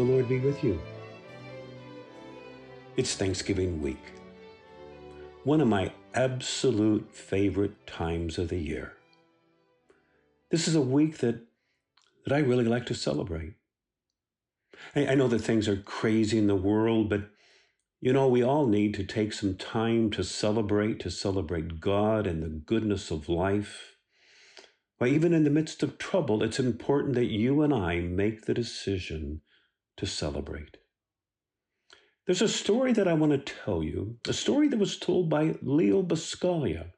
The Lord be with you. It's Thanksgiving week, one of my absolute favorite times of the year. This is a week that, that I really like to celebrate. I, I know that things are crazy in the world, but you know, we all need to take some time to celebrate, to celebrate God and the goodness of life. Why, even in the midst of trouble, it's important that you and I make the decision to celebrate. There's a story that I want to tell you, a story that was told by Leo Buscaglia,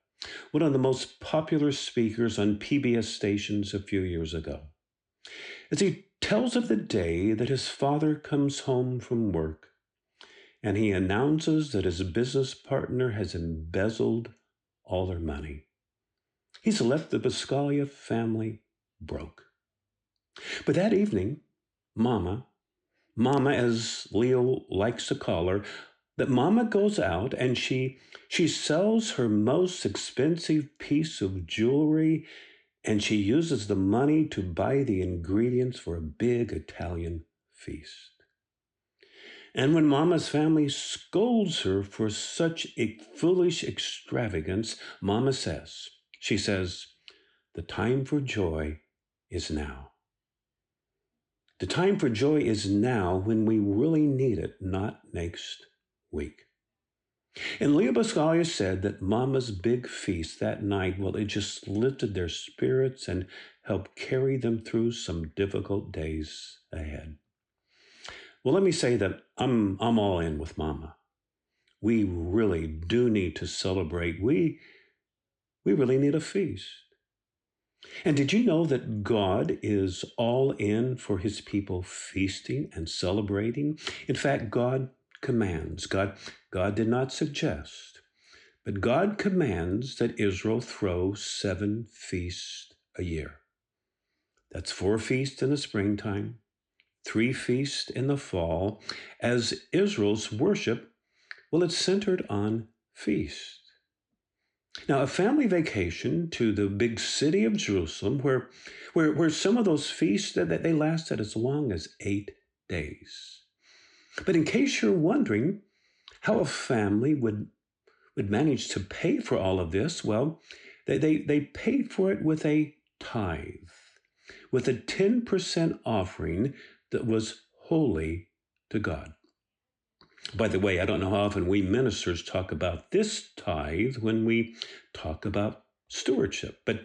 one of the most popular speakers on PBS stations a few years ago. As he tells of the day that his father comes home from work and he announces that his business partner has embezzled all their money. He's left the Buscaglia family broke. But that evening, Mama, Mama, as Leo likes to call her, that Mama goes out and she she sells her most expensive piece of jewelry and she uses the money to buy the ingredients for a big Italian feast. And when Mama's family scolds her for such a foolish extravagance, Mama says, she says, the time for joy is now. The time for joy is now when we really need it, not next week. And Leo Buscaglia said that Mama's big feast that night, well, it just lifted their spirits and helped carry them through some difficult days ahead. Well, let me say that I'm, I'm all in with Mama. We really do need to celebrate. We, we really need a feast. And did you know that God is all in for his people feasting and celebrating? In fact, God commands. God, God did not suggest, but God commands that Israel throw seven feasts a year. That's four feasts in the springtime, three feasts in the fall, as Israel's worship, well, it's centered on feast. Now, a family vacation to the big city of Jerusalem, where, where, where some of those feasts that they lasted as long as eight days. But in case you're wondering how a family would, would manage to pay for all of this, well, they, they, they paid for it with a tithe, with a 10% offering that was holy to God. By the way, I don't know how often we ministers talk about this tithe when we talk about stewardship, but,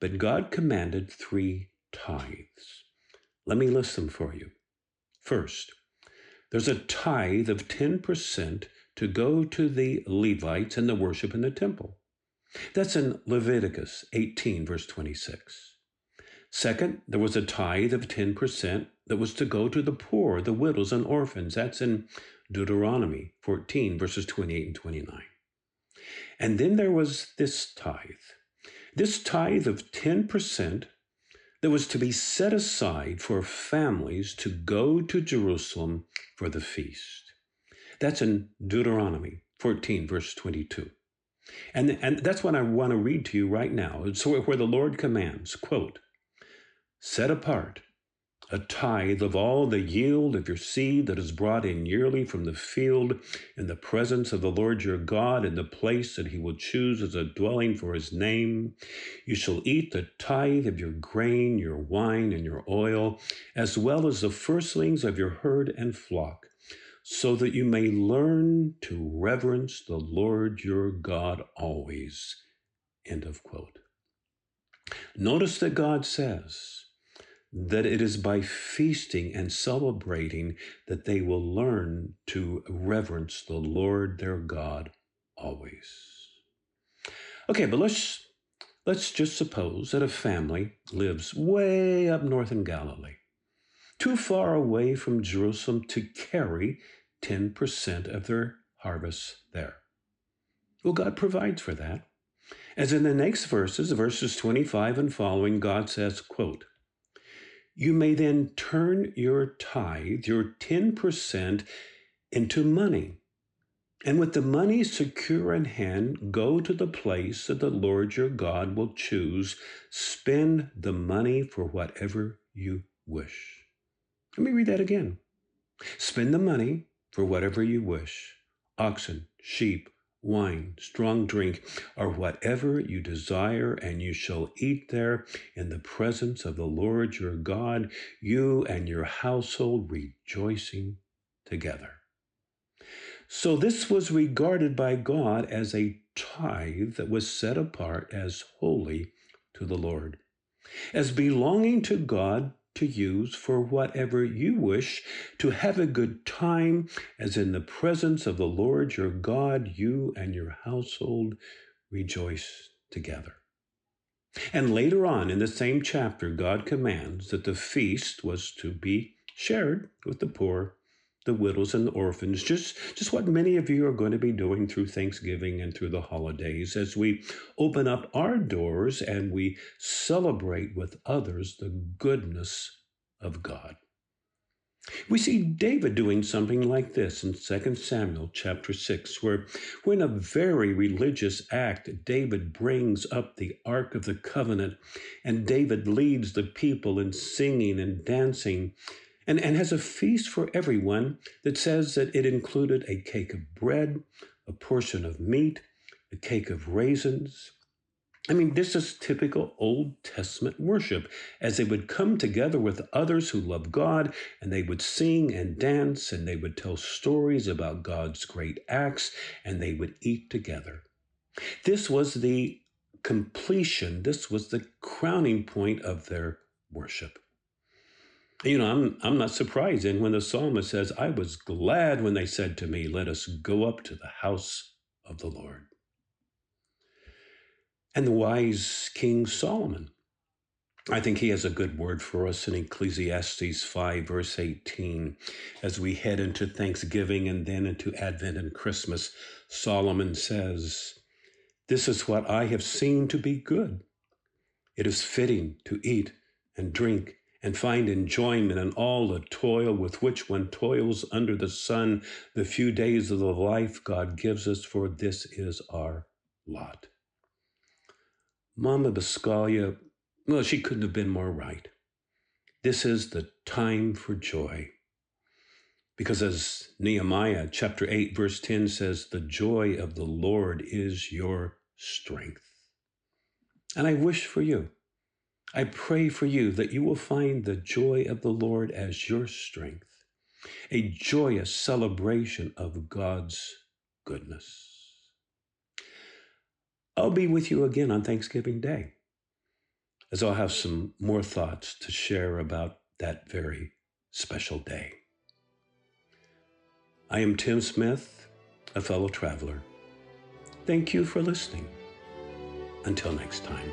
but God commanded three tithes. Let me list them for you. First, there's a tithe of 10% to go to the Levites and the worship in the temple. That's in Leviticus 18, verse 26. Second, there was a tithe of 10% that was to go to the poor, the widows, and orphans. That's in Deuteronomy 14, verses 28 and 29. And then there was this tithe. This tithe of 10% that was to be set aside for families to go to Jerusalem for the feast. That's in Deuteronomy 14, verse 22. And, and that's what I want to read to you right now. It's where the Lord commands, quote, set apart a tithe of all the yield of your seed that is brought in yearly from the field in the presence of the Lord your God in the place that he will choose as a dwelling for his name. You shall eat the tithe of your grain, your wine, and your oil, as well as the firstlings of your herd and flock, so that you may learn to reverence the Lord your God always. End of quote. Notice that God says, that it is by feasting and celebrating that they will learn to reverence the Lord their God always. Okay, but let's let's just suppose that a family lives way up north in Galilee, too far away from Jerusalem to carry 10% of their harvest there. Well, God provides for that. As in the next verses, verses 25 and following, God says, quote, you may then turn your tithe, your 10%, into money. And with the money secure in hand, go to the place that the Lord your God will choose. Spend the money for whatever you wish. Let me read that again. Spend the money for whatever you wish oxen, sheep, wine, strong drink, or whatever you desire, and you shall eat there in the presence of the Lord your God, you and your household rejoicing together. So this was regarded by God as a tithe that was set apart as holy to the Lord, as belonging to God to use for whatever you wish, to have a good time, as in the presence of the Lord your God, you and your household rejoice together. And later on in the same chapter, God commands that the feast was to be shared with the poor the widows and the orphans, just, just what many of you are going to be doing through Thanksgiving and through the holidays as we open up our doors and we celebrate with others the goodness of God. We see David doing something like this in 2 Samuel chapter 6, where, when a very religious act, David brings up the Ark of the Covenant, and David leads the people in singing and dancing and, and has a feast for everyone that says that it included a cake of bread, a portion of meat, a cake of raisins. I mean, this is typical Old Testament worship, as they would come together with others who love God, and they would sing and dance, and they would tell stories about God's great acts, and they would eat together. This was the completion, this was the crowning point of their worship. You know, I'm, I'm not surprised. And when the psalmist says, I was glad when they said to me, Let us go up to the house of the Lord. And the wise King Solomon, I think he has a good word for us in Ecclesiastes 5, verse 18. As we head into Thanksgiving and then into Advent and Christmas, Solomon says, This is what I have seen to be good. It is fitting to eat and drink and find enjoyment in all the toil with which one toils under the sun the few days of the life God gives us, for this is our lot. Mama Buscaglia, well, she couldn't have been more right. This is the time for joy. Because as Nehemiah chapter 8, verse 10 says, the joy of the Lord is your strength. And I wish for you I pray for you that you will find the joy of the Lord as your strength, a joyous celebration of God's goodness. I'll be with you again on Thanksgiving Day, as I'll have some more thoughts to share about that very special day. I am Tim Smith, a fellow traveler. Thank you for listening. Until next time.